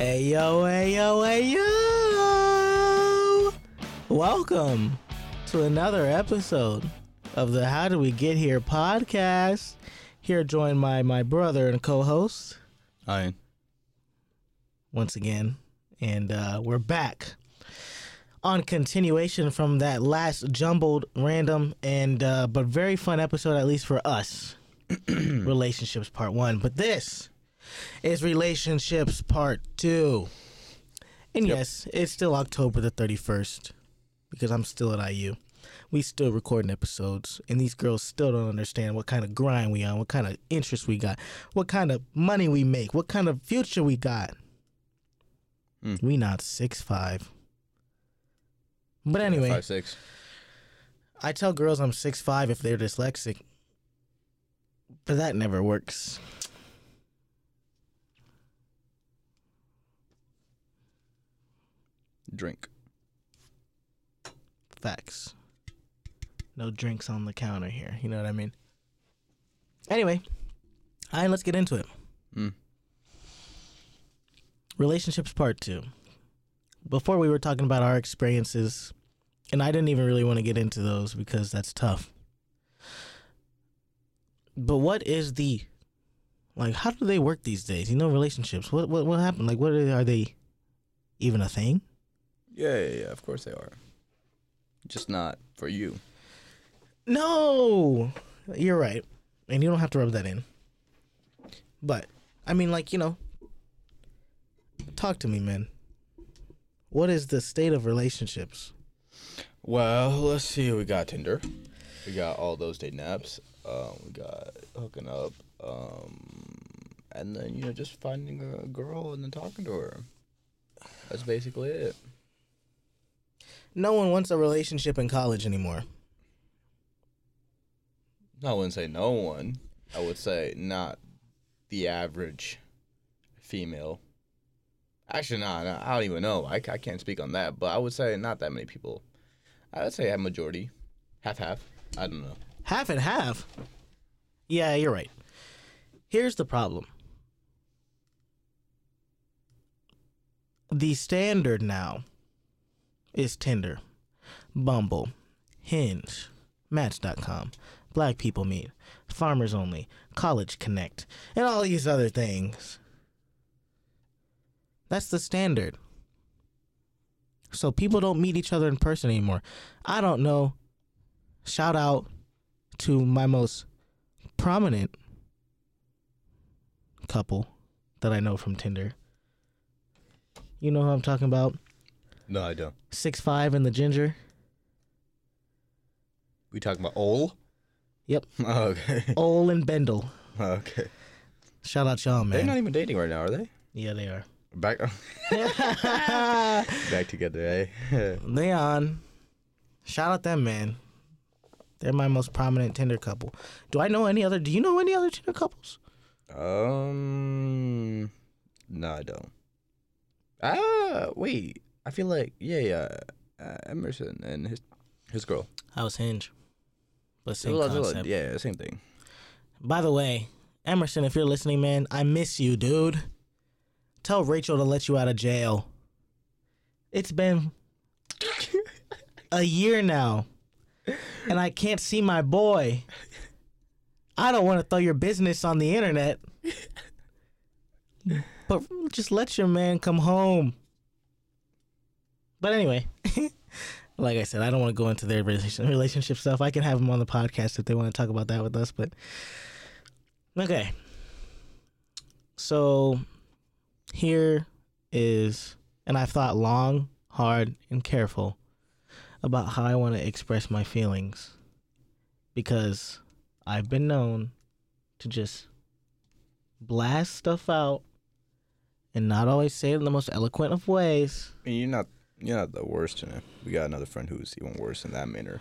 Hey yo, hey yo, hey yo! Welcome to another episode of the How Do We Get Here podcast. Here joined by my brother and co-host Ian. once again, and uh, we're back on continuation from that last jumbled, random, and uh, but very fun episode, at least for us. relationships part one, but this is relationships part two. And Yep. yes, it's still October the thirty first because I'm still at IU. We still recording episodes, and these girls still don't understand what kind of grind we on, what kind of interest we got, what kind of money we make, what kind of future we got. Mm. We not six five. But anyway, five six. I tell girls I'm six five if they're dyslexic, but that never works. Drink. Facts. No drinks on the counter here. You know what I mean? Anyway, all right, let's get into it. Mm. Relationships part two. Before we were talking about our experiences, and I didn't even really want to get into those because that's tough. But what is the like? How do they work these days? You know, relationships. What what what happened? Like, what are, are they even a thing? Yeah, yeah, yeah. Of course they are. Just not for you. No, you're right, and you don't have to rub that in. But I mean, like you know, talk to me, man. What is the state of relationships? Well, let's see. We got Tinder. We got all those dating apps. Um, we got hooking up. Um, and then you know just finding a girl and then talking to her. That's basically it. No one wants a relationship in college anymore. I wouldn't say no one. I would say not the average female. Actually, not. I don't even know. I, I can't speak on that, but I would say not that many people. I would say a majority, half half. I don't know. Half and half. Yeah, you're right. Here's the problem. The standard now is Tinder, Bumble, Hinge, Match.com, Black People Meet, Farmers Only, College Connect, and all these other things. That's the standard. So people don't meet each other in person anymore. I don't know. Shout out to my most prominent couple that I know from Tinder. You know who I'm talking about? No, I don't. Six five and the ginger. We talking about Ol? Yep. Oh, okay. Ole and Bendel. okay. Shout out y'all, man. They're not even dating right now, are they? yeah, they are. Back back together, eh? they on. Shout out them, man. They're my most prominent Tinder couple. Do I know any other? Do you know any other Tinder couples? um, no, I don't. Ah, wait. I feel like yeah, yeah. Uh, Emerson and his his girl. House Hinge. But same concept. Yeah, same thing. By the way, Emerson, if you're listening, man, I miss you, dude. Tell Rachel to let you out of jail. It's been a year now, and I can't see my boy. I don't want to throw your business on the internet, but just let your man come home. But anyway, like I said, I don't want to go into their relationship stuff. I can have them on the podcast if they want to talk about that with us, but Okay. So here is, and I've thought long, hard, and careful about how I want to express my feelings because I've been known to just blast stuff out and not always say it in the most eloquent of ways. I you're not you're not the worst in it. We got another friend who's even worse in that manner.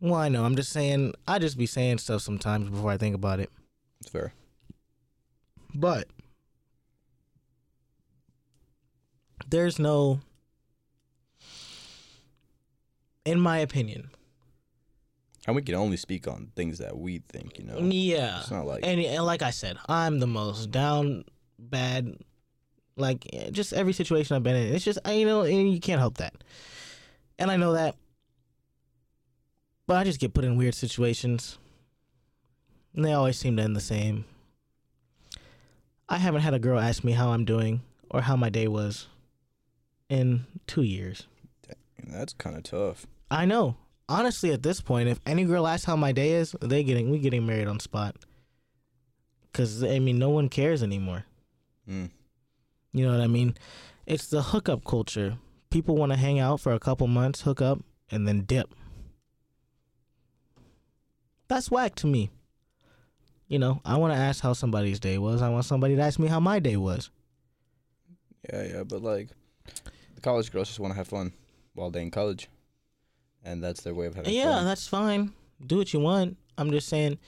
Well, I know. I'm just saying, I just be saying stuff sometimes before I think about it. It's fair. But there's no, in my opinion, And we can only speak on things that we think, you know. yeah. It's not like And, and like I said, I'm the most down bad Like eh, just every situation I've been in, it's just you know and you can't help that, and I know that. But I just get put in weird situations, and they always seem to end the same. I haven't had a girl ask me how I'm doing or how my day was in two years. That's kind of tough. I know. Honestly, at this point, if any girl asks how my day is, they getting we getting married on spot. Cause I mean, no one cares anymore. Mm. You know what I mean? It's the hookup culture. People want to hang out for a couple months, hook up, and then dip. That's whack to me. You know, I want to ask how somebody's day was. I want somebody to ask me how my day was. Yeah, yeah, but like, the college girls just want to have fun while they're in college, and that's their way of having yeah, fun. Yeah, that's fine. Do what you want. I'm just saying,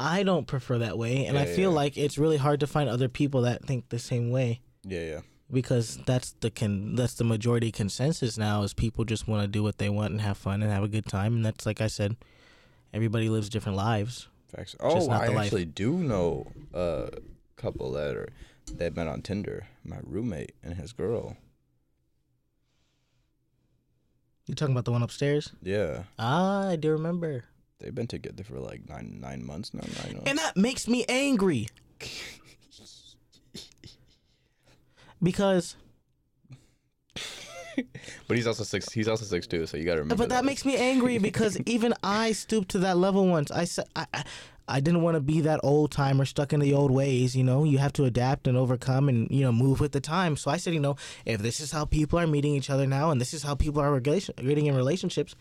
I don't prefer that way, and I feel yeah. like it's really hard to find other people that think the same way Yeah, yeah. because that's the con- that's the majority consensus now is people just want to do what they want and have fun and have a good time, and that's like I said, everybody lives different lives. Facts. Oh, not I the life. actually do know a couple that are that met on Tinder. My roommate and his girl. You talking about the one upstairs? Yeah, Ah, I do remember. They've been together for like nine nine months now. Nine months. And that makes me angry. because But he's also six. He's also six too. So you gotta remember. but that makes me angry because even I stooped to that level once. I said I I, I didn't want to be that old timer stuck in the old ways, you know. You have to adapt and overcome and you know move with the time. So I said, you know, if this is how people are meeting each other now and this is how people are relation- getting in relationships,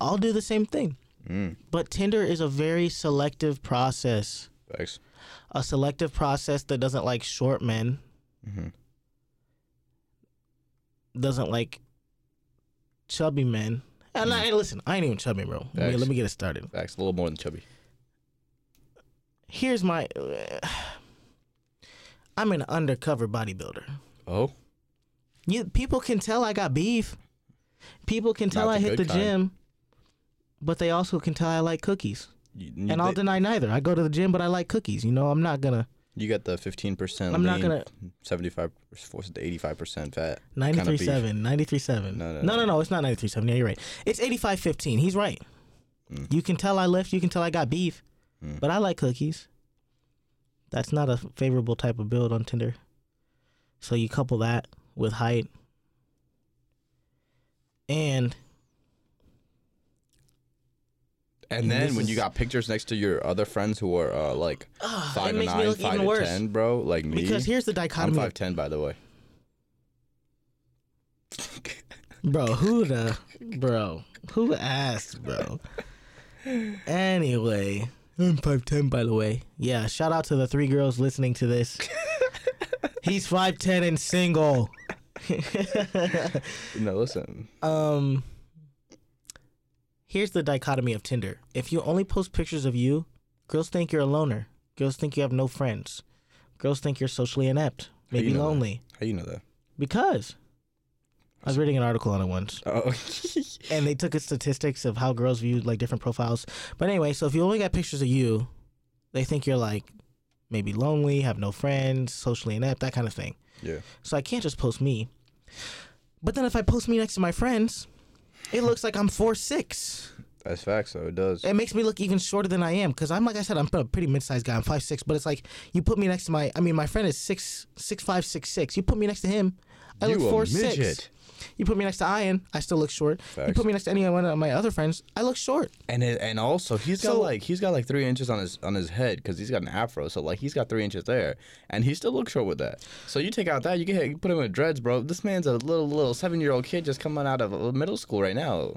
I'll do the same thing. Mm, But Tinder is a very selective process. facts. A selective process that doesn't like short men, hmm doesn't like chubby men. And I listen, I ain't even chubby, bro. Let me, let me get it started. Facts. A little more than chubby. Here's my. I'm an undercover bodybuilder. Oh, You people can tell I got beef. People can tell Not I the hit the kind. gym, but they also can tell I like cookies. you, And I'll deny neither. I go to the gym, but I like cookies. You know, I'm not gonna you got the fifteen percent. I'm not five to eighty five percent fat. 93.7, 93.7. No, no, no, no, no. no, it's not 93.7. Yeah, you're right. It's 85.15. He's right. Mm. You can tell I lift. You can tell I got beef, Mm. but I like cookies. That's not a favorable type of build on Tinder. So you couple that with height and And then when you got pictures next to your other friends who are uh, like Ah, five to nine, five to worse. ten, bro, like me. because here's the dichotomy. I'm five ten, by the way. Bro, who the bro? Who asked, bro? Anyway, I'm five ten by the way. Yeah, shout out to the three girls listening to this. He's five ten and single. No, listen. um Here's the dichotomy of Tinder. If you only post pictures of you, girls think you're a loner. Girls think you have no friends. Girls think you're socially inept, How you maybe know that? lonely. How you know that? Because I was reading an article on it once. Oh, and they took a statistics of how girls view like different profiles. But anyway, so if you only got pictures of you, they think you're like maybe lonely, have no friends, socially inept, that kind of thing. yeah. So I can't just post me. But then if I post me next to my friends, it looks like I'm four six. That's facts, though. It does. It makes me look even shorter than I am because I'm like I said, I'm a pretty mid sized guy. I'm five six, but it's like you put me next to my. I mean, my friend is six six five six six. You put me next to him, I You look four midget. six. You put me next to Ian, I still look short. You put me next to any one of my other friends, I look short. And it, and also he's got like he's got like three inches on his on his head because he's got an afro, so like he's got three inches there, and he still looks short with that. So you take out that, you get you put him in dreads, bro. This man's a little little seven year old kid just coming out of uh, middle school right now.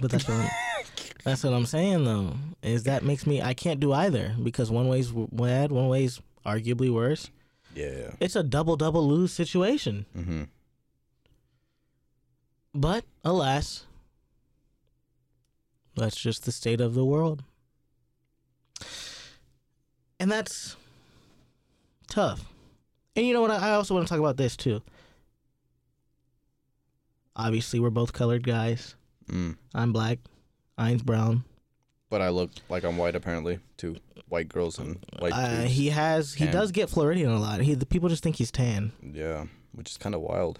But that's what I'm, that's what I'm saying though. Is that makes me I can't do either because one way's bad, one way's arguably worse. Yeah. It's a double double lose situation. Mm-hmm. But alas, that's just the state of the world. And that's tough. And you know what? I also want to talk about this too. Obviously, we're both colored guys. Mm. I'm black. Ian's brown. But I look like I'm white apparently to white girls and white Uh, dudes. he has he Tan. does get Floridian a lot. He the people just think he's tan Yeah, which is kind of wild.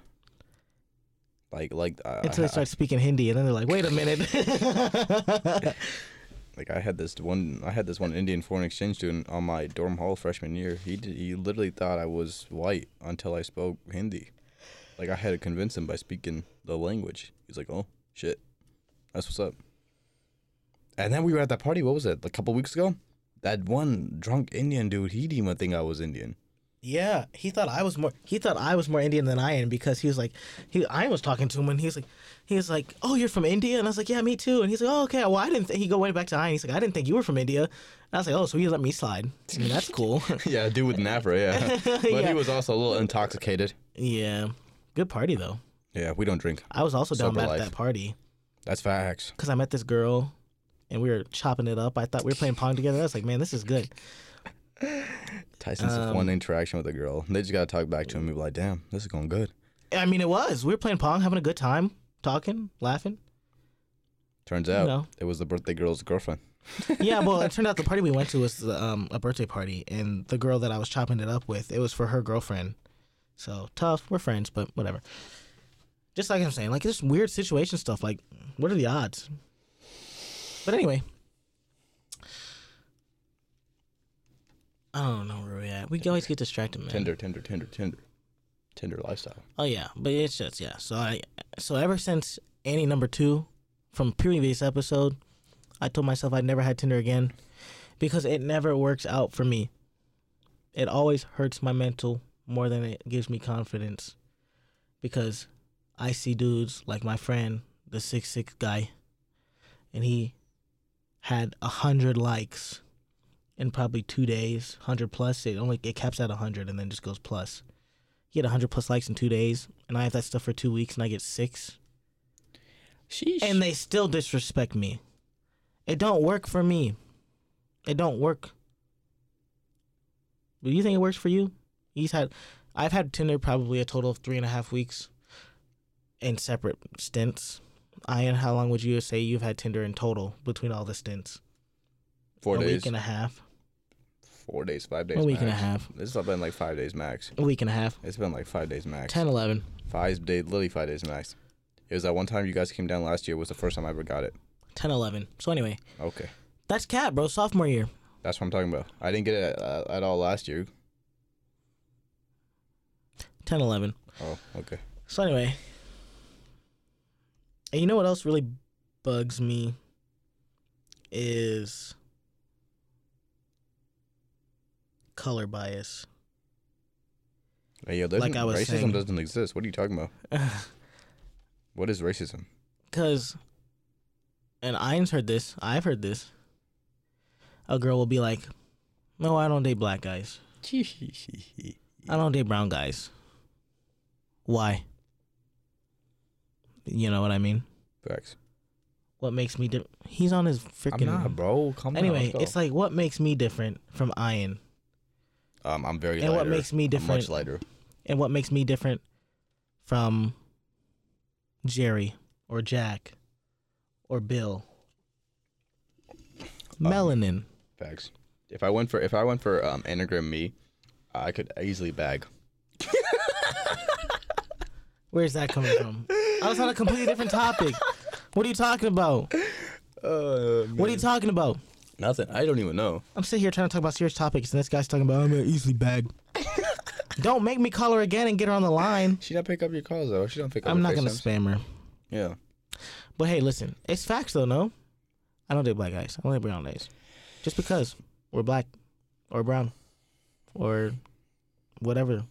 Like like I, until I, they start speaking Hindi, and then they're like, "Wait a minute." like I had this one I had this one Indian foreign exchange student on my dorm hall freshman year. He did, he literally thought I was white until I spoke Hindi. Like I had to convince him by speaking the language. He's like, "Oh shit, that's what's up." And then we were at that party. What was it? A couple weeks ago. That one drunk Indian dude. He didn't even think I was Indian. yeah, he thought I was more. He thought I was more Indian than I am because he was like, he I was talking to him and he was like, he was like, "Oh, you're from India," and I was like, "Yeah, me too." And he's like, "Oh, okay." Well, I didn't. Th-. He go went back to Ian. He's like, "I didn't think you were from India." And I was like, "Oh, so he let me slide." I mean, that's cool. yeah, dude with an afro. Yeah, but Yeah. he was also a little intoxicated. yeah, good party though. Yeah, we don't drink. I was also down at that party. That's facts. because I met this girl and we were chopping it up. I thought we were playing Pong together. I was like, man, this is good. Tyson's Um, one interaction with a girl. They just gotta talk back to him and be like, "Damn, this is going good." I mean, it was. We were playing Pong, having a good time, talking, laughing. Turns out know. it was the birthday girl's girlfriend. Yeah, well, it turned out the party we went to was um, a birthday party, and the girl that I was chopping it up with, it was for her girlfriend. So tough. We're friends, but whatever. Just like I'm saying, like this weird situation stuff. Like, what are the odds? But anyway, I don't know where we're at. We always get distracted, man. Tinder, Tinder, Tinder, Tinder, Tinder lifestyle. Oh yeah, but it's just yeah. So I so ever since Annie number two from previous episode, I told myself I'd never had Tinder again because it never works out for me. It always hurts my mental more than it gives me confidence because I see dudes like my friend, the six six guy, and he had a hundred likes in probably two days, hundred plus. It only it caps at a hundred and then just goes plus. He had 100 plus likes in two days, and I have that stuff for two weeks, and I get six. Sheesh. And they still disrespect me. It don't work for me. It don't work. Do you think it works for you? He's had, I've had Tinder probably a total of three and a half weeks, in separate stints. Ian, how long would you say you've had Tinder in total between all the stints? four a days. A week and a half. four days, five days. A week and a half. This has been like five days max. A week and a half. It's been like five days max. 10, 11. Five days, literally five days max. It was that one time you guys came down last year. Was the first time I ever got it. 10, 11. So anyway, Okay, that's cat, bro. Sophomore year. that's what I'm talking about. I didn't get it at, at all last year. 10, 11. Oh, okay. So anyway, and you know what else really bugs me is color bias. Hey, yo, Like I was racism saying. doesn't exist. What are you talking about? What is racism? Cause, and Ian's heard this. I've heard this. A girl will be like, "No, I don't date black guys. I don't date brown guys. Why? You know what I mean? Facts. What makes me di- He's on his freaking. I'm not, bro. Come. Anyway, it's like what makes me different from Ian, um, I'm very. and what makes me I'm different, much lighter. and what makes me different from Jerry or Jack or Bill. Melanin. Facts. If I went for if I went for um anagram me, I could easily bag. Where's that coming from? I was on a completely different topic. What are you talking about? Uh, What are you talking about? Nothing. I don't even know. I'm sitting here trying to talk about serious topics, and this guy's talking about I'm gonna easily bag. Don't make me call her again and get her on the line. She not pick up your calls though. She don't pick up. I'm not gonna spam her. Yeah. But hey, listen, it's facts though, no? I don't date black guys. I don't date brown guys. Just because we're black or brown or whatever.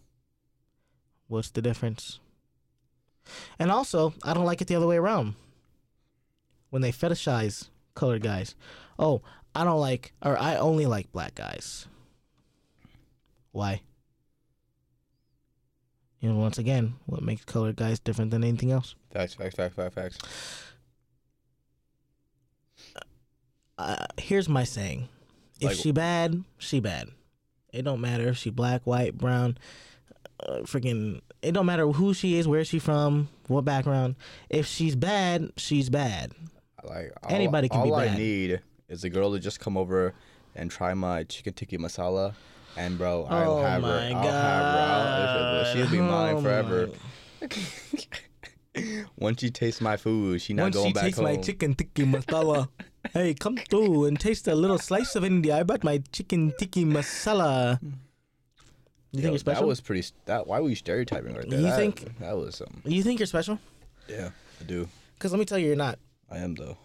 What's the difference? And also, I don't like it the other way around. When they fetishize colored guys. Oh, I don't like or I only like black guys. Why? You know, once again, what makes colored guys different than anything else? Facts. Facts. Facts. Facts. Facts. uh, here's my saying: if Like- she bad, she bad. It don't matter if she black, white, brown, uh, freaking. It don't matter who she is, where she from, what background. If she's bad, she's bad. Like all, Anybody can all be bad. All I need is a girl to just come over and try my chicken tikka masala, and bro, I'll oh have her. I'll have her. She'll be mine Oh forever. Once she tastes my food, she not Once going she back tastes my chicken tikka masala, hey, come through and taste a little slice of India. I bought my chicken tikka masala. You think you're special? That was pretty. That why were you stereotyping right there? You That- think- that was something? you think you're special? Yeah, I do. Because let me tell you, you're not. I am though.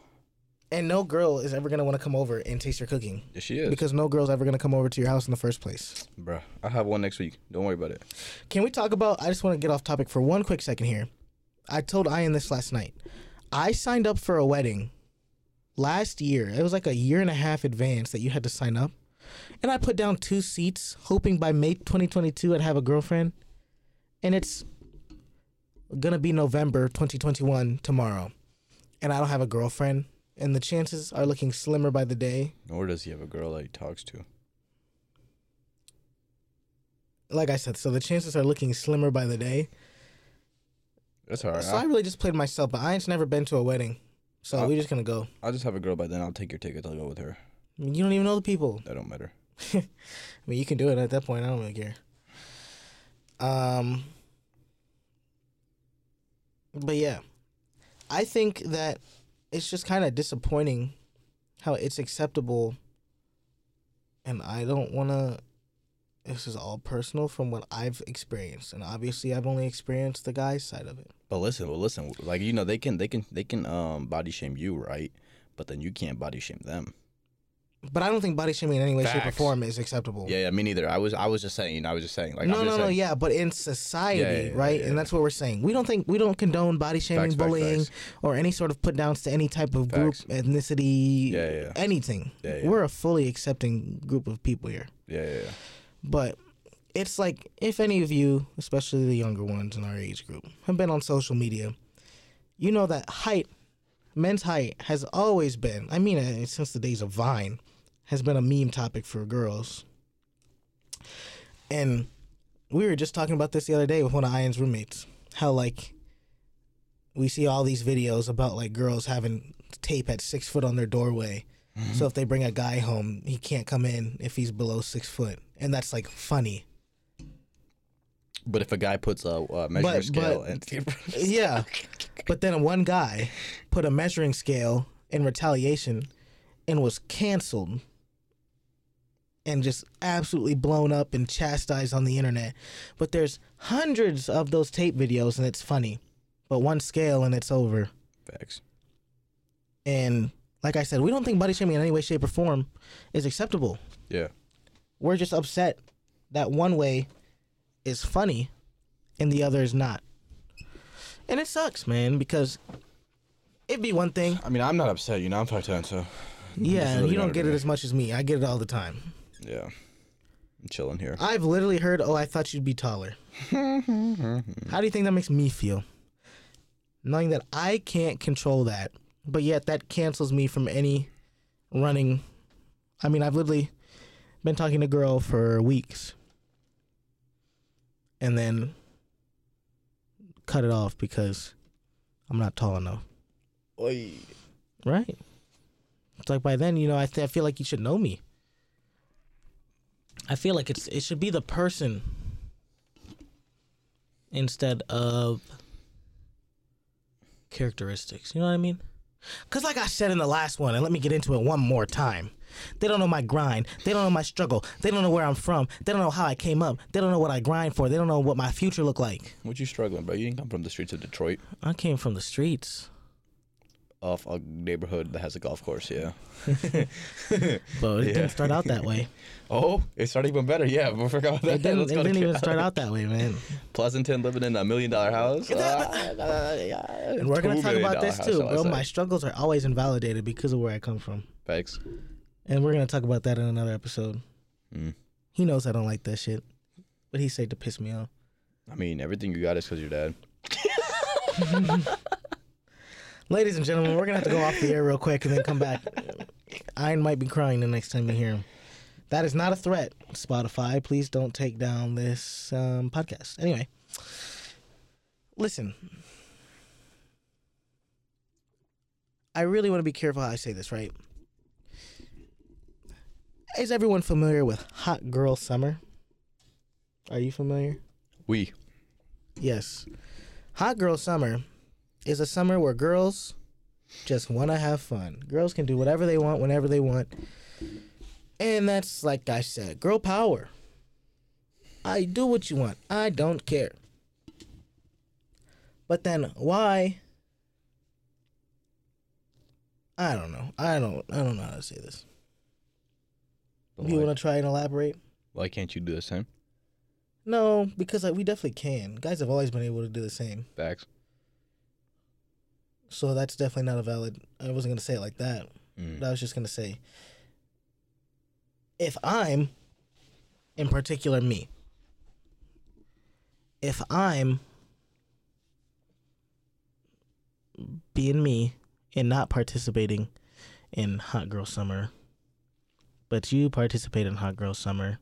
And no girl is ever gonna want to come over and taste your cooking Yeah, she is. because no girl's ever gonna come over to your house in the first place. Bruh, I'll have one next week. Don't worry about it. Can we talk about? I just want to get off topic for one quick second here. I told Ian this last night. I signed up for a wedding last year. It was like a year and a half advance that you had to sign up, and I put down two seats, hoping by May 2022 I'd have a girlfriend, and it's gonna be November 2021 tomorrow, and I don't have a girlfriend, and the chances are looking slimmer by the day. Nor does he have a girl that he talks to. Like I said, so the chances are looking slimmer by the day. That's alright. So I really just played myself, but I ain't never been to a wedding. So Uh, we're just gonna go. I'll just have a girl by then. I'll take your tickets. I'll go with her. You don't even know the people. That don't matter. I mean, you can do it at that point. I don't really care. Um, but yeah, I think that it's just kind of disappointing how it's acceptable, and I don't want to. This is all personal from what I've experienced, and obviously, I've only experienced the guy's side of it. But listen, well, listen. Like you know, they can, they can, they can um body shame you, right? But then you can't body shame them. But I don't think body shaming in any way, shape, or Facts. form is acceptable. Yeah, yeah. Me neither. I was, I was just saying. You know, I was just saying. Like, no, I'm no, just no, saying, yeah, but in society, Yeah, yeah, yeah, right? yeah. And that's what we're saying. We don't think we don't condone body shaming, Facts, facts, bullying, facts. or any sort of put downs to any type of group, Facts. ethnicity, Yeah, yeah. anything. Yeah, yeah. We're a fully accepting group of people here. Yeah, yeah, yeah. But it's like if any of you, especially the younger ones in our age group, have been on social media, you know that height, men's height, has always been. I mean, uh, since the days of Vine, has been a meme topic for girls. And we were just talking about this the other day with one of Ian's roommates. How like we see all these videos about like girls having tape at six foot on their doorway. Mm-hmm. So if they bring a guy home, he can't come in if he's below six foot, and that's like funny. But if a guy puts a, a measuring But- scale but- and Yeah, but then one guy put a measuring scale in retaliation and was canceled and just absolutely blown up and chastised on the internet. But there's hundreds of those tape videos and it's funny. But one scale and it's over. facts. And like I said, we don't think body shaming in any way, shape, or form is acceptable. Yeah. We're just upset that one way is funny and the other is not. And it sucks, man, because it'd be one thing. I mean, I'm not upset. You know, I'm five ten, so Yeah, really you don't get it as much as me. I get it all the time. Yeah. I'm chilling here. I've literally heard, "Oh, I thought you'd be taller." How do you think that makes me feel? Knowing that I can't control that, but yet that cancels me from any running. I mean, I've literally been talking to a girl for weeks, and then cut it off because I'm not tall enough. Oi. Right. It's like by then, you know, I, th- I feel like you should know me. I feel like it's it should be the person instead of characteristics. You know what I mean? Cause like I said in the last one, and let me get into it one more time. They don't know my grind. They don't know my struggle. They don't know where I'm from. They don't know how I came up. They don't know what I grind for. They don't know what my future look like. What you struggling, bro? You didn't come from the streets of Detroit, I came from the streets, off a neighborhood that has a golf course. Yeah. but it didn't start out that way. Oh, it started even better. Yeah, we forgot about that. It didn't, it didn't even Cal- start out that way, man. Pleasanton living in a million dollar house. And and we're gonna talk about this too, bro. My struggles are always invalidated because of where I come from, Thanks. and we're gonna talk about that in another episode. Mm. He knows I don't like that shit, but he said to piss me off. I mean, everything you got is because your dad. Ladies and gentlemen, we're gonna have to go off the air real quick and then come back. Ian might be crying the next time you hear him. That is not a threat, Spotify. Please don't take down this um, podcast. Anyway, listen. I really want to be careful how I say this, right? Is everyone familiar with Hot Girl Summer? Are you familiar? We. Yes. Hot Girl Summer is a summer where girls just want to have fun. Girls can do whatever they want whenever they want. And that's like I said, girl power. I do what you want. I don't care. But then why I don't know. I don't I don't know how to say this. You Why, want to try and elaborate? why can't you do the same? No, because like, we definitely can. Guys have always been able to do the same. Facts. So that's definitely not a valid. I wasn't gonna say it like that. Mm. But I was just gonna say, if I'm, in particular, me, if I'm being me and not participating in Hot Girl Summer, but you participate in Hot Girl Summer,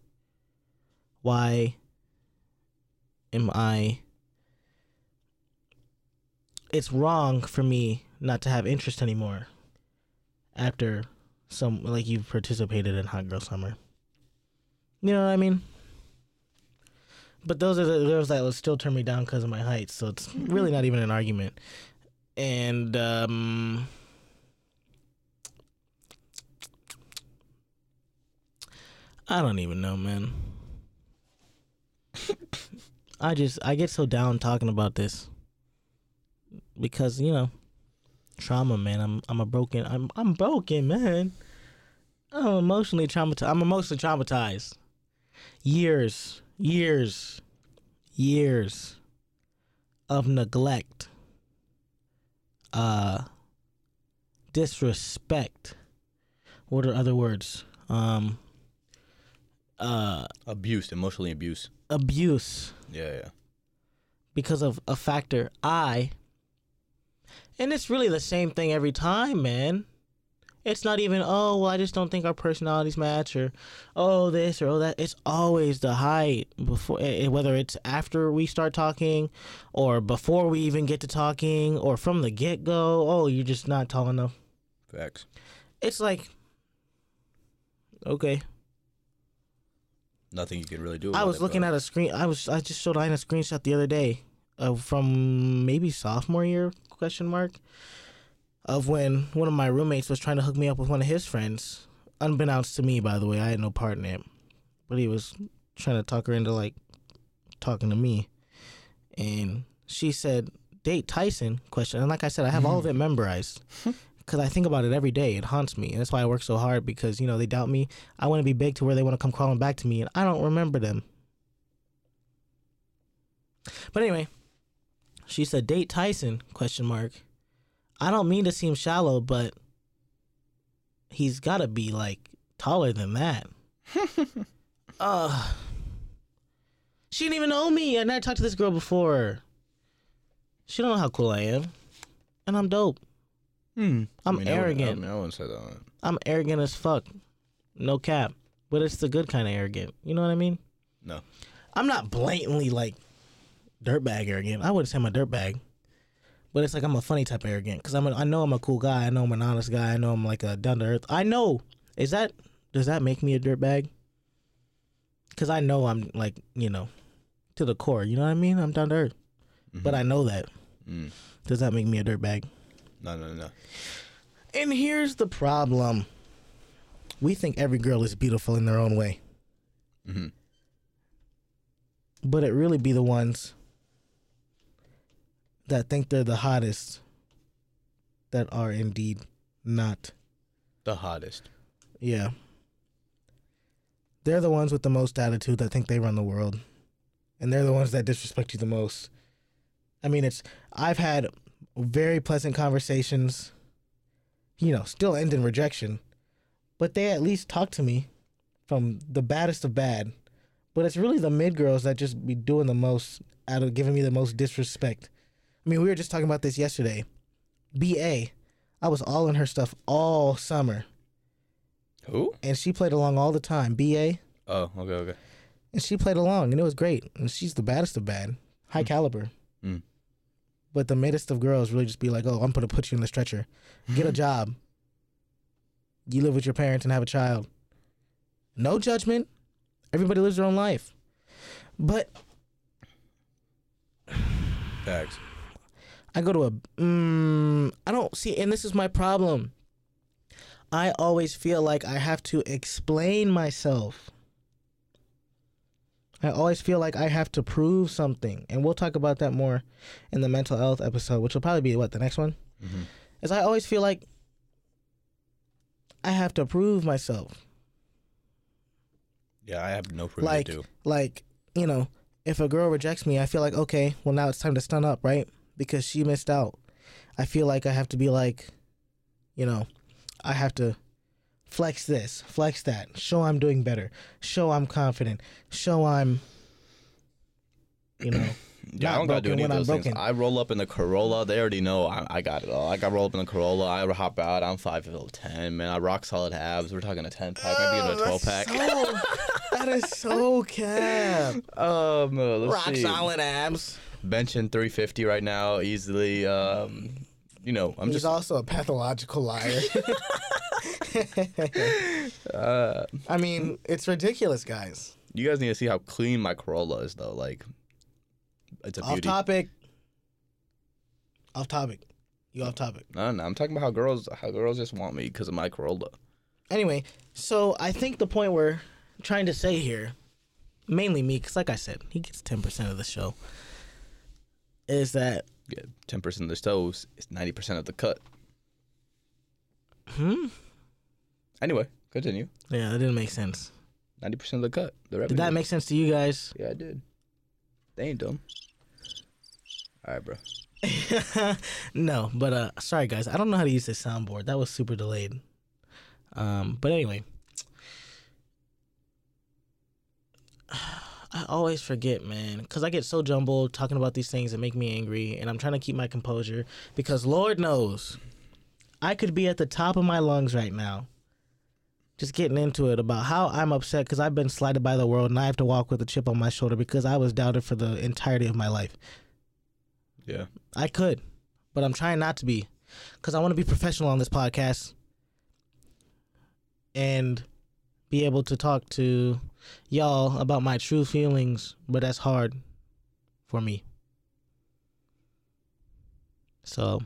why am I? It's wrong for me not to have interest anymore after some like you've participated in Hot Girl Summer. You know what I mean? But those are the girls that will still turn me down because of my height, so it's really not even an argument. And um I don't even know, man. I just I get so down talking about this because you know trauma, man. I'm I'm a broken I'm I'm broken, man. I'm emotionally traumatized. I'm emotionally traumatized. Years, years, years of neglect, uh, disrespect. What are other words? Um, uh, Abuse, emotionally abuse. abuse Yeah, yeah. because of a factor I. And it's really the same thing every time, man. It's not even, oh, well, I just don't think our personalities match, or oh, this or oh, that. It's always the height before, eh, eh, whether it's after we start talking, or before we even get to talking, or from the get go. Oh, you're just not tall enough. Facts. It's like, okay. Nothing you can really do. I was looking at a screen. I was I just showed Ian a screenshot the other day, of from maybe sophomore year question mark, of when one of my roommates was trying to hook me up with one of his friends, unbeknownst to me, by the way. I had no part in it, but he was trying to talk her into like talking to me, and she said date Tyson question, and like I said, I have all of it mm. memorized. Cause I think about it every day. It haunts me, and that's why I work so hard. Because you know they doubt me. I want to be big to where they want to come crawling back to me, and I don't remember them. But anyway, she said date Tyson question mark. I don't mean to seem shallow, but he's got to be like taller than that. uh She didn't even know me. I never talked to this girl before. She don't know how cool I am. And I'm dope. Hmm. I'm I mean, arrogant. I, mean, I wouldn't say that. I'm arrogant as fuck. No cap. But it's the good kind of arrogant. You know what I mean? No. I'm not blatantly like dirtbag arrogant. I wouldn't say I'm a dirtbag. But it's like I'm a funny type of arrogant because I'm a, I know I'm a cool guy. I know I'm an honest guy. I know I'm like a down to earth. I know. Is that does that make me a dirtbag? Because I know I'm like you know to the core. You know what I mean? I'm down to earth. But I know that. Mm. Does that make me a dirtbag? No, no, no. And here's the problem. We think every girl is beautiful in their own way. hmm But it really be the ones that think they're the hottest that are indeed not. The hottest. Yeah. They're the ones with the most attitude that think they run the world. And they're the ones that disrespect you the most. I mean, it's I've had very pleasant conversations, you know, still end in rejection, but they at least talk to me from the baddest of bad. But it's really the mid girls that just be doing the most out of giving me the most disrespect. I mean, we were just talking about this yesterday. BA, I was all in her stuff all summer Who? and she played along all the time. BA, Oh, okay, okay. and she played along, and it was great. And she's the baddest of bad, high caliber. Mm. But the middest of girls really just be like, "Oh, I'm gonna put you in the stretcher. Get a job. You live with your parents and have a child. No judgment. Everybody lives their own life. But Facts. I go to a mm, I don't see and this is my problem. I always feel like I have to explain myself. I always feel like I have to prove something. And we'll talk about that more in the mental health episode, which will probably be what the next one. Mhm. Is I always feel like I have to prove myself. Yeah, I have no proof like to do. like you know if a girl rejects me i feel like okay well now it's time to stun up right because she missed out i feel like i have to be like you know i have to flex this flex that show i'm doing better show i'm confident show i'm you know Yeah, I not don't gotta do broken any of I'm those things. I roll up in the Corolla. They already know I, I got it all. I got roll up in the Corolla. I hop out. I'm five foot ten, man. I rock solid abs. We're talking a ten pack, maybe even a twelve pack. so, that is so cap um, uh, let's rock see. solid abs Benching 350 right now, easily. Um, you know, I'm he's just. also a pathological liar Uh, i mean it's ridiculous guys you guys need to see how clean my Corolla is, though. Like, it's a off beauty. topic. Off topic. You off topic. No, no, I'm talking about how girls, how girls just want me because of my Corolla. Anyway, so I think the point we're trying to say here, mainly me, because like I said, he gets ten percent of the show, is that Yeah, ten percent of the stoves is ninety percent of the cut. hmm? Anyway, continue. Yeah, that didn't make sense. Ninety percent of the cut. The Did that make sense to you guys? Yeah, I did. They ain't dumb. All right, bro. no, but uh, sorry guys, I don't know how to use this soundboard. That was super delayed. Um, but anyway, I always forget, man, because I get so jumbled talking about these things that make me angry, and I'm trying to keep my composure because Lord knows, I could be at the top of my lungs right now, just getting into it about how I'm upset because I've been slighted by the world and I have to walk with a chip on my shoulder because I was doubted for the entirety of my life. Yeah. I could, but I'm trying not to be because I want to be professional on this podcast and be able to talk to y'all about my true feelings, but that's hard for me. So,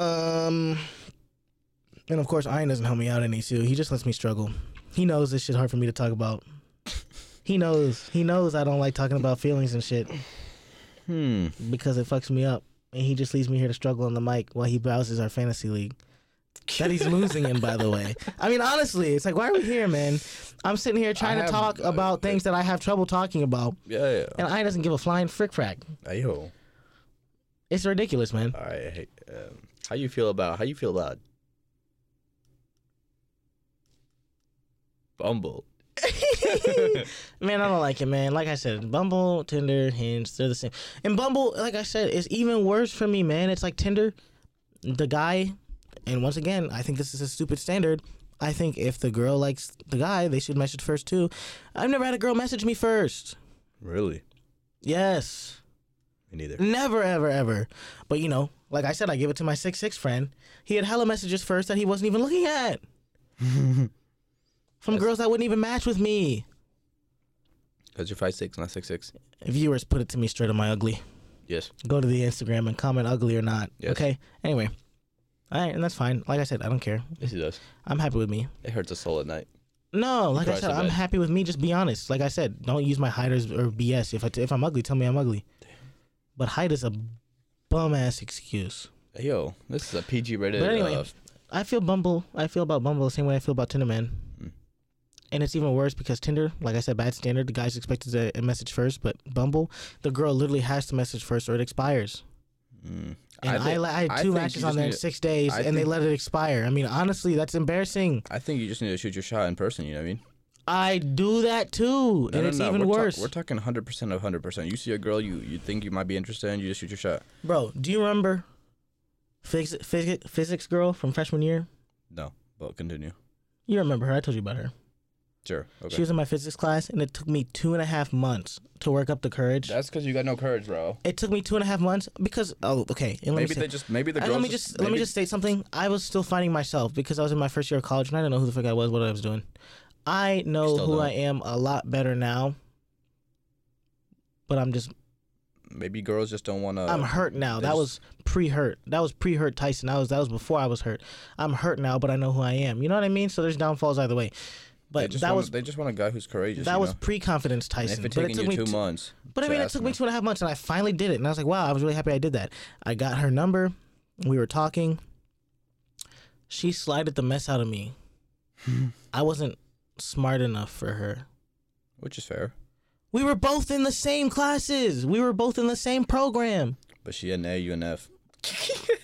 um, and of course, Ian doesn't help me out any too. He just lets me struggle. He knows this shit hard for me to talk about. He knows. He knows I don't like talking about feelings and shit Hmm. because it fucks me up. And he just leaves me here to struggle on the mic while he browses our fantasy league. That he's losing in, by the way. I mean, honestly, it's like, why are we here, man? I'm sitting here trying I to talk uh, about things that I have trouble talking about, Yeah, yeah. and I doesn't give a flying frick frack. Hey, yo. It's ridiculous, man. All right. Hey, um, how you feel about how you feel about Bumble? Man, I don't like it, man. Like I said, Bumble, Tinder, Hinge, they're the same. And Bumble, like I said, is even worse for me, man. It's like Tinder, the guy, and once again, I think this is a stupid standard. I think if the girl likes the guy, they should message first too. I've never had a girl message me first. Really? Yes. Me neither. Never, ever, ever. But you know, like I said, I gave it to my six six friend. He had hella messages first that he wasn't even looking at. From girls that wouldn't even match with me. Cause you're five six, not six six. Viewers put it to me straight on my ugly. Yes. go to the Instagram and comment ugly or not. Yes. Okay. Anyway. All right, and that's fine. Like I said, I don't care. Yes, he does. I'm happy with me. It hurts a soul at night. No, like I said, I'm bit. happy with me. Just be honest. Like I said, don't use my hiders or BS. If I if I'm ugly, tell me I'm ugly. But hide is a bum ass excuse. Hey, yo, this is a PG rated. But anyway, uh, I feel Bumble. I feel about Bumble the same way I feel about Tinder, man. Mm. And it's even worse because Tinder, like I said, bad standard. The guy's expected to a message first, but Bumble, the girl literally has to message first or it expires. mm, And I, think- li- I had two think matches on there in six days, I and they let it expire. I mean, honestly, that's embarrassing. I think you just need to shoot your shot in person. You know what I mean? I do that too, No, and no, it's no, even we're ta- worse, we're talking 100% of 100%. You see a girl you, you think you might be interested in, you just shoot your shot. bro. Do you remember physics girl from freshman year? No, but continue. You remember her? I told you about her. Sure. Okay. She was in my physics class, and it took me two and a half months to work up the courage. That's because you got no courage, bro. it took me two and a half months because oh, okay. And let Maybe say, they just maybe the girls. let me just let me just state something. I was still finding myself because I was in my first year of college and I didn't know who the fuck I was, what I was doing. I know who don't. I am a lot better now, but I'm just maybe girls just don't want to. I'm hurt now. That just- was pre-hurt. That was pre-hurt Tyson. That was that was before I was hurt. I'm hurt now, but I know who I am. You know what I mean? So there's downfalls either way. But that want, was they just want a guy who's courageous. that you was pre-confidence And Tyson. if it but it took you me two t- months. But I mean, it took me me. two and a half months, and I finally did it. And I was like, wow, I was really happy I did that. I got her number. We were talking. She slided the mess out of me. Hmm. I wasn't smart enough for her. which is fair. We were both in the same classes. We were both in the same program. But she had an A, you an F.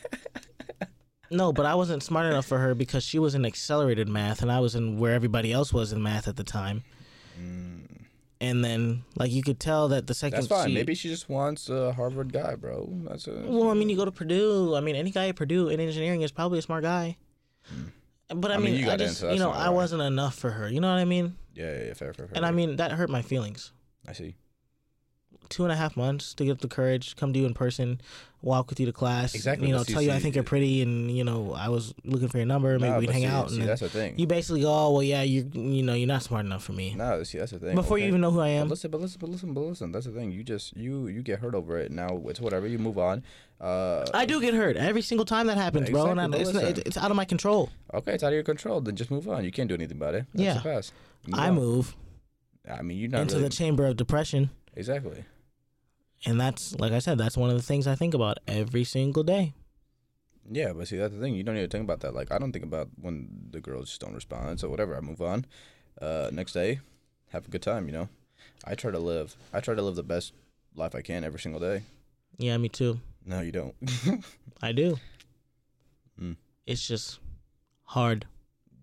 No, but I wasn't smart enough for her because she was in accelerated math and I was in where everybody else was in math at the time. And then, like, you could tell that the second Mm. That's fine. she- Maybe she just wants a Harvard guy, bro. That's a. Well, I mean, you go to Purdue. I mean, any guy at Purdue in engineering is probably a smart guy. But I, I mean, mean, you I just, you know, I why. wasn't enough for her. You know what I mean? yeah, yeah, yeah, fair, fair, fair. And I mean, that hurt my feelings. I see. Two and a half months to get up the courage, come to you in person, walk with you to class. Exactly, You know, tell you I think you're pretty, and you know, I was looking for your number. Maybe Nah, we'd hang see, out. See, and that's the thing. you basically go, oh well, yeah, you you know, you're not smart enough for me. No, see, that's the thing. Before you even know who I But am. listen, but listen, but listen, but listen. That's the thing. You just you you get hurt over it. Now it's whatever. You move on. Uh, I do get hurt every single time that happens, bro, and I, it's, not- it's out of my control. okay, it's out of your control. Then just move on. You can't do anything about it. That's Yeah. the past. Move I on. move I mean, you're not into really, the chamber of depression. exactly. And that's like I said, that's one of the things I think about every single day. Yeah, but see, that's the thing. You don't need to think about that. Like, I don't think about when the girls just don't respond. So whatever, I move on. Uh, next day, have a good time. You know, I try to live. I try to live the best life I can every single day. Yeah, me too. No, you don't. I do. Mm. It's just hard.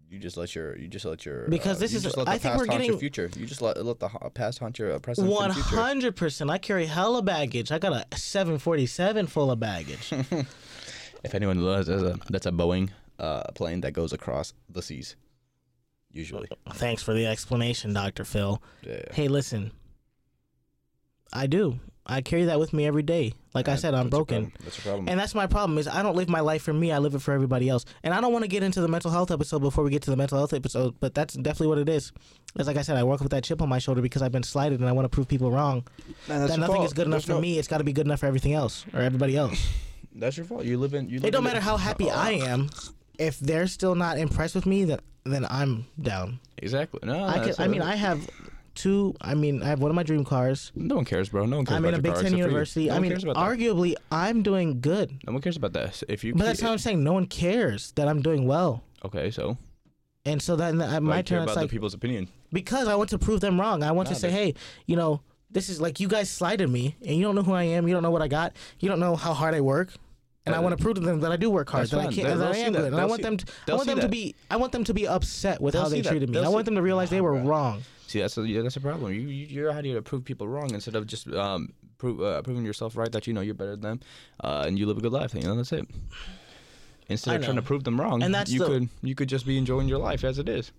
You just let your. You just let your. Because uh, this is- I think past we're haunt your getting- future. You just let let the ha- past haunt your uh, present One hundred percent. I carry hella baggage. I got a seven forty seven full of baggage. If anyone knows, that's a that's a Boeing uh, plane that goes across the seas. Usually. Thanks for the explanation, Doctor Phil. Yeah. Hey, listen. I do. I carry that with me every day. Like I said, I'm that's broken. problem. That's your problem. And that's my problem is I don't live my life for me. I live it for everybody else. And I don't want to get into the mental health episode before we get to the mental health episode, but that's definitely what it is. It's like I said, I work with that chip on my shoulder because I've been slighted and I want to prove people wrong. that nothing is good enough for me. It's got to be good enough for everything else or everybody else. That's your fault. You live in. You live it don't in matter how happy uh, I uh, am. If they're still not impressed with me, then then I'm down. Exactly. No, I can, that's I a- mean, I have two. I mean, I have one of my dream cars. No one cares, bro. No one cares. I'm in a Big Ten except for you. university. No I mean, that. arguably, I'm doing good. No one cares about that. If you. But keep- that's how I'm saying. No one cares that I'm doing well. Okay, so And so then uh, why my turn, about it's the like people's opinion. because I want to prove them wrong. I want Nah, to say, hey, you know, this is like you guys slighted me, and you don't know who I am. You don't know what I got. You don't know how hard I work. And I Uh, want to prove to them that I do work hard, that I can't, that I am that. good. And I want see- them, to, I want them to be, I want them to be upset with They'll how they that. treated me. They'll I want them to realize they were bro. wrong. See, that's a, yeah, that's a problem. You, you you're out here to prove people wrong instead of just um prove, uh, proving yourself right that you know you're better than them, uh, and you live a good life. You know that's it. Instead of trying to prove them wrong, And that's you the- could you could just be enjoying your life as it is.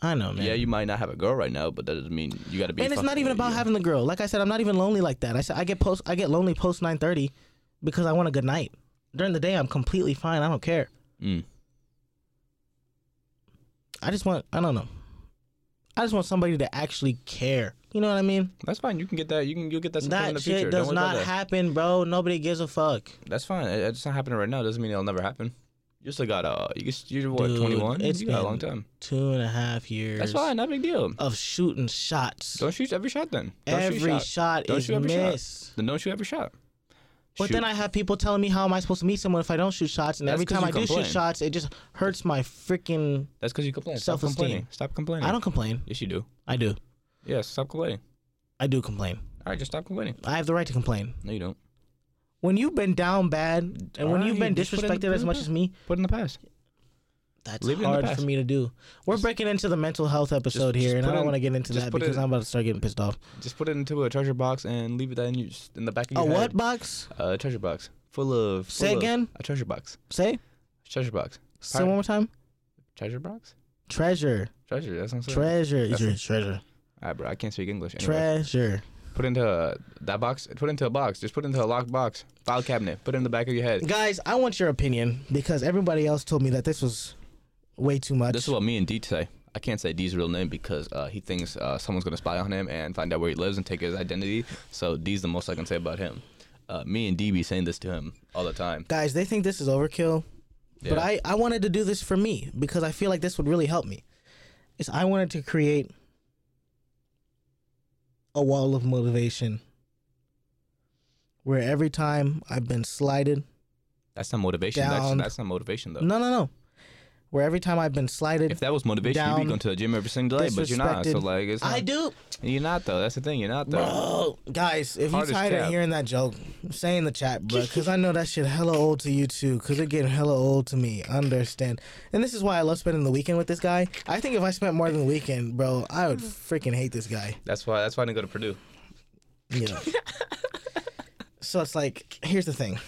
I know, man. Yeah, you might not have a girl right now, but that doesn't mean you got to be. and it's not even about yeah. having the girl. Like I said, I'm not even lonely like that. I said I get post, I get lonely post 9:30 because I want a good night. During the day, I'm completely fine. I don't care. Mm. I just want, I don't know. I just want somebody to actually care. You know what I mean? That's fine. You can get that. You can you'll get that sometime in That the shit future. Does not that. happen, bro. Nobody gives a fuck. That's fine. It- It's not happening right now. Doesn't mean it'll never happen. You still got uh, you just you're what Dude, 21. it's you got a long been time. Two and a half years That's fine. Not a big deal. of shooting shots. Don't shoot every shot then. Don't shoot Every shot. shot Don't is shoot every shot. missed. Then don't shoot every shot. But Shoot. then I have people telling me how am I supposed to meet someone if I don't shoot shots, and That's every time I you do shoot shots, it just hurts my freaking. That's because you complain. Stop Self-esteem. complaining. Stop complaining. I don't complain. Yes, you do. I do. Yes, stop complaining. I do complain. All right, just stop complaining. I have the right to complain. No, you don't. When you've been down bad and when Alright, you've been just put it in- disrespected as much as me, Put in the past. That's Leave it in the hard for me to do. We're breaking into the mental health episode just here, and I don't want to get into that because it- I'm about to start getting pissed off. Just put it into a treasure box and leave it in your, in the back of your A your what box? A treasure box full of. Say of- again? A treasure box. Say. Treasure box. Say one more time. Treasure box. Treasure. Treasure. That's what. Treasure. That's Treasure. Treasure. All right, bro. I can't speak English. Anyway, Treasure. put into uh, that box. Put into a box. Just put into a locked box. File cabinet. Put it in the back of your head. Guys, I want your opinion because everybody else told me that this was way too much. This is what me and D say. I can't say D's real name because uh, he thinks uh, someone's gonna spy on him and find out where he lives and take his identity. So D's the most I can say about him. Uh, me and D be saying this to him all the time. Guys, they think this is overkill, but I, I wanted to do this for me because I feel like this would really help me. Is I wanted to create a wall of motivation where every time I've been slighted, That's not motivation. That's, Down. that's not motivation though. no, no, no, where every time I've been slighted, If that was motivation, you'd be Down, going to the gym every single day, but you're not. So like, it's not, I do. You're not though. That's the thing. You're not though. Bro, guys, if you're tired of hearing that joke, say in the chat, bro, because I know that shit hella old to you too, because it getting hella old to me. Understand, and this is why I love spending the weekend with this guy. I think if I spent more than the weekend, bro, I would freaking hate this guy. That's why. That's why I didn't go to Purdue. You know. so it's like, here's the thing.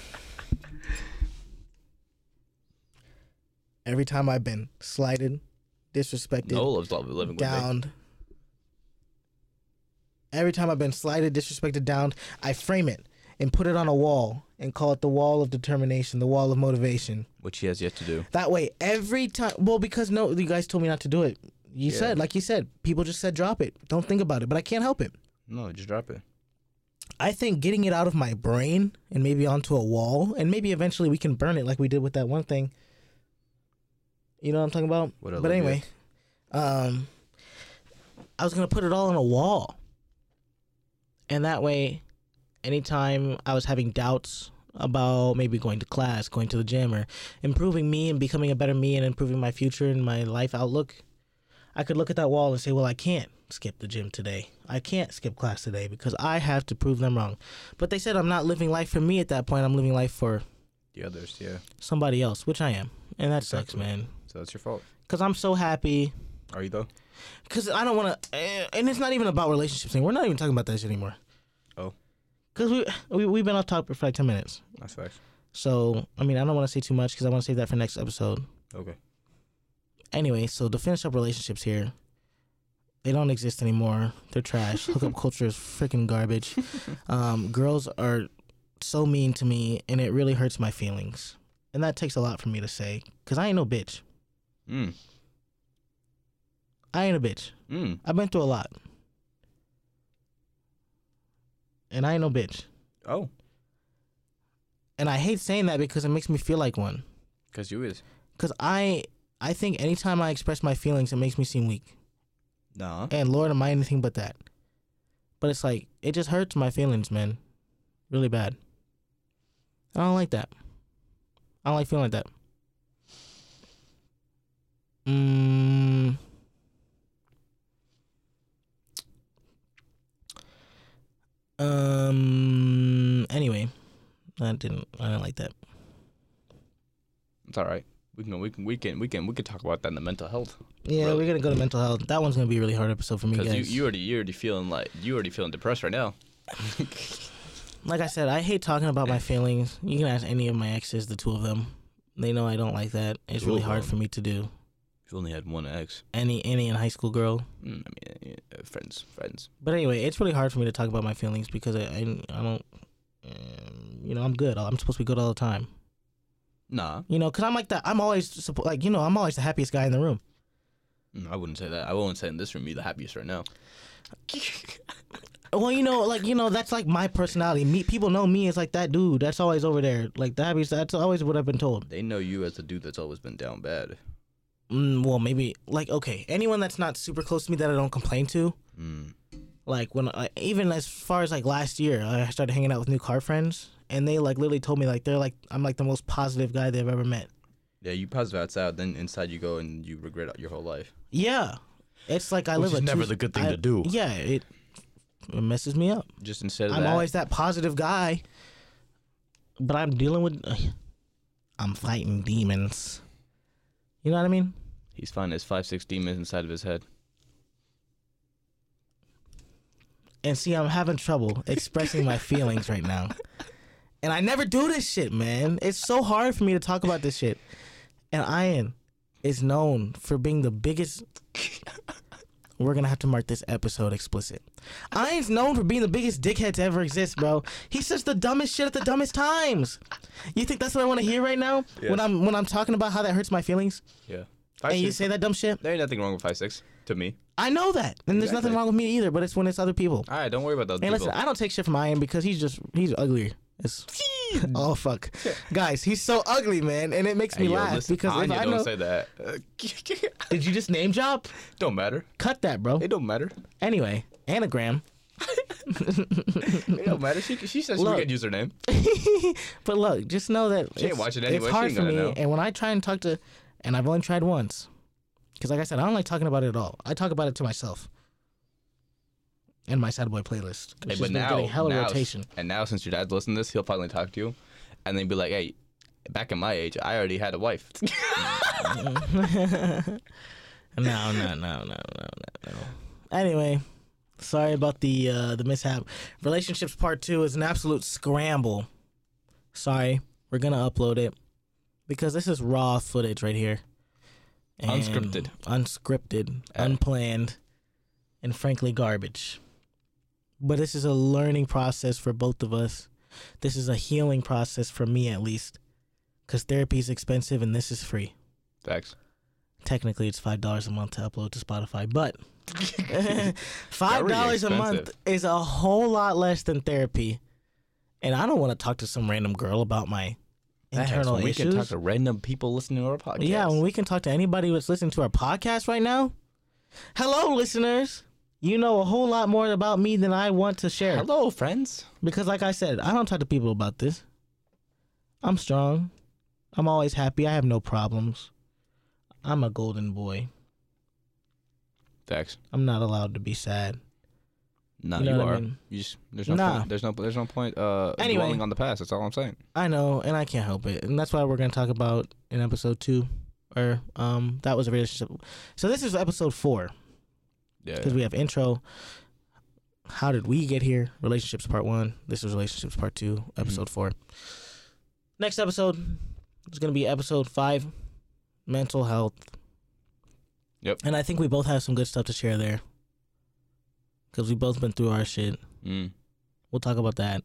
Every time I've been slighted, disrespected, No loves love living downed. Every time I've been slighted, disrespected, downed, I frame it and put it on a wall and call it the wall of determination, the wall of motivation. which he has yet to do. That way, every time, well, because no, you guys told me not to do it. You Yeah. said, like you said, people just said drop it. Don't think about it, but I can't help it. No, just drop it. I think getting it out of my brain and maybe onto a wall, and maybe eventually we can burn it like we did with that one thing. You know what I'm talking about? What but anyway, um, I was gonna put it all on a wall, and that way, anytime I was having doubts about maybe going to class, going to the gym, or improving me and becoming a better me and improving my future and my life outlook, I could look at that wall and say, "Well, I can't skip the gym today. I can't skip class today because I have to prove them wrong." But they said I'm not living life for me at that point. I'm living life for The others, yeah. somebody else, which I am, and that sucks, man. So that's your fault. Cause I'm so happy Are you though? Cause I don't want to, and it's not even about relationships. Thing. We're not even talking about that shit anymore. Oh. Cause we, we we've been off topic for like ten minutes. That's facts. So I mean, I don't want to say too much because I want to save that for next episode. Okay. Anyway, so to finish up relationships here, they don't exist anymore. They're trash. Hookup culture is freaking garbage. Um, girls are so mean to me, and it really hurts my feelings. And that takes a lot for me to say, cause I ain't no bitch. Mm. I ain't a bitch. Mm. I've been through a lot, and I ain't no bitch. Oh, And I hate saying that because it makes me feel like one. cause you is. Cause I I think anytime I express my feelings, it makes me seem weak. Nah. And Lord, am I anything but that? But it's like it just hurts my feelings, man, really bad. I don't like that. I don't like feeling like that. Mm. Um. Anyway, I didn't. I didn't like that. It's all right. We can we can we can we can we can talk about that in the mental health. Yeah, Really? we're gonna go to mental health. That one's gonna be a really hard episode for me, Because guys. you, you already you already feeling like you already feeling depressed right now. like I said, I hate talking about my feelings. You can ask any of my exes, the two of them. They know I don't like that. It's really hard for me to do. You only had one ex. Any any in high school girl. Mm, I mean, friends, friends. But anyway, it's really hard for me to talk about my feelings because I I, I don't. Um, you know, I'm good. I'm supposed to be good all the time. Nah, You know, because I'm like that. I'm always like you know I'm always the happiest guy in the room. Mm, I wouldn't say that. I wouldn't say in this room you're the happiest right now. Well, you know, like you know, that's like my personality. Me, people know me as like that dude. That's always over there, like the happiest. That's always what I've been told. They know you as the dude that's always been down bad. Mm, well, maybe like okay, anyone that's not super close to me that I don't complain to. Mm. Like when I, even as far as like last year, I started hanging out with new car friends, and they like literally told me like they're like I'm like the most positive guy they've ever met. Yeah, you positive outside, then inside you go and you regret your whole life. Yeah, it's like I Which live is a never two- the good thing I- to do. Yeah, it, it messes me up. Just instead of I'm that, always that positive guy, but I'm dealing with. I'm fighting demons. You know what I mean? He's finding his five six demons inside of his head. And see, I'm having trouble expressing my feelings right now. And I never do this shit, man. It's so hard for me to talk about this shit. And Ian, is known for being the biggest. We're gonna have to mark this episode explicit. Ian's known for being the biggest dickhead to ever exist, bro. He says the dumbest shit at the dumbest times. You think that's what I want to hear right now when I'm when I'm talking about how that hurts my feelings, Yeah. And you say that dumb shit? there ain't nothing wrong with five six to me. I know that, and there's nothing wrong with me either. But it's when it's other people. All right, don't worry about those Hey, people. listen, I don't take shit from Ian because he's just he's ugly. It's, oh fuck, guys, he's so ugly, man, and it makes me Hey, yo, laugh listen, because Anya if I don't know, say that. did you just name drop? don't matter. Cut that, bro. It don't matter. Anyway, anagram. It don't matter. She she says she Look. can use her name. But look, just know that She ain't it's, watching it's anyway. She hard for me. know. And when I try and talk to, and I've only tried once, because like I said, I don't like talking about it at all. I talk about it to myself. And my sad boy playlist. Hey, but now, getting hella now, rotation. and now since your dad's listening to this, he'll finally talk to you, and then be like, "Hey, back in my age, I already had a wife." No, no, no, no, no, no, no. Anyway, sorry about the uh, the mishap. Relationships part two is an absolute scramble. Sorry, we're gonna upload it because this is raw footage right here. And Unscripted. unscripted, Uh. unplanned, and frankly garbage. But this is a learning process for both of us. This is a healing process for me at least, because therapy is expensive and this is free Thanks. technically it's five dollars a month to upload to Spotify, but five dollars a month is a whole lot less than therapy. And I don't want to talk to some random girl about my internal we issues. can talk to random people listening to our podcast. yeah, when we can talk to anybody that's listening to our podcast right now. Hello, listeners. You know a whole lot more about me than I want to share. Hello, friends. Because, like I said, I don't talk to people about this. I'm strong. I'm always happy. I have no problems. I'm a golden boy. Facts. I'm not allowed to be sad. No, You you, know I are. mean? You just there's no Nah. point. There's no there's no point uh Anyway. dwelling on the past. That's all I'm saying. I know, and I can't help it, and that's why we're gonna talk about in episode two, or um, that was a relationship. So this is episode four Yeah. because we have intro. How did we get here? Relationships part one. This is relationships part two, episode four. Next episode is gonna be episode five, mental health. Yep. And I think we both have some good stuff to share there, because we both been through our shit. Mm. We'll talk about that.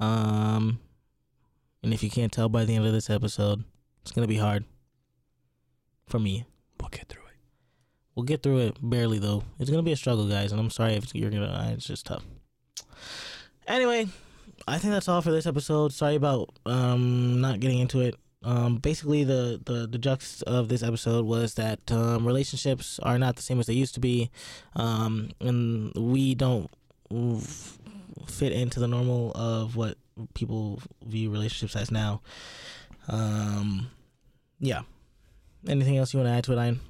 Um, and if you can't tell by the end of this episode, it's gonna be hard for me. We'll get through it. We'll get through it barely though. It's gonna be a struggle, guys, and I'm sorry if you're gonna. uh, It's just tough. Anyway, I think that's all for this episode. Sorry about um not getting into it. Um, basically the the the jux of this episode was that um, relationships are not the same as they used to be, um, and we don't fit into the normal of what people view relationships as now. Um, yeah. Anything else you want to add to it, Ian?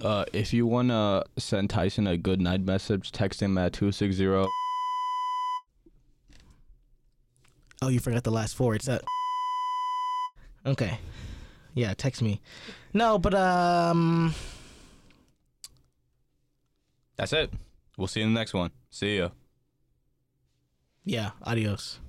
Uh, if you wanna send Tyson a good night message, text him at two six zero. Oh, you forgot the last four. It's that. Okay. Yeah, text me. No, but um, That's it. We'll see you in the next one. See ya. yeah. Adios.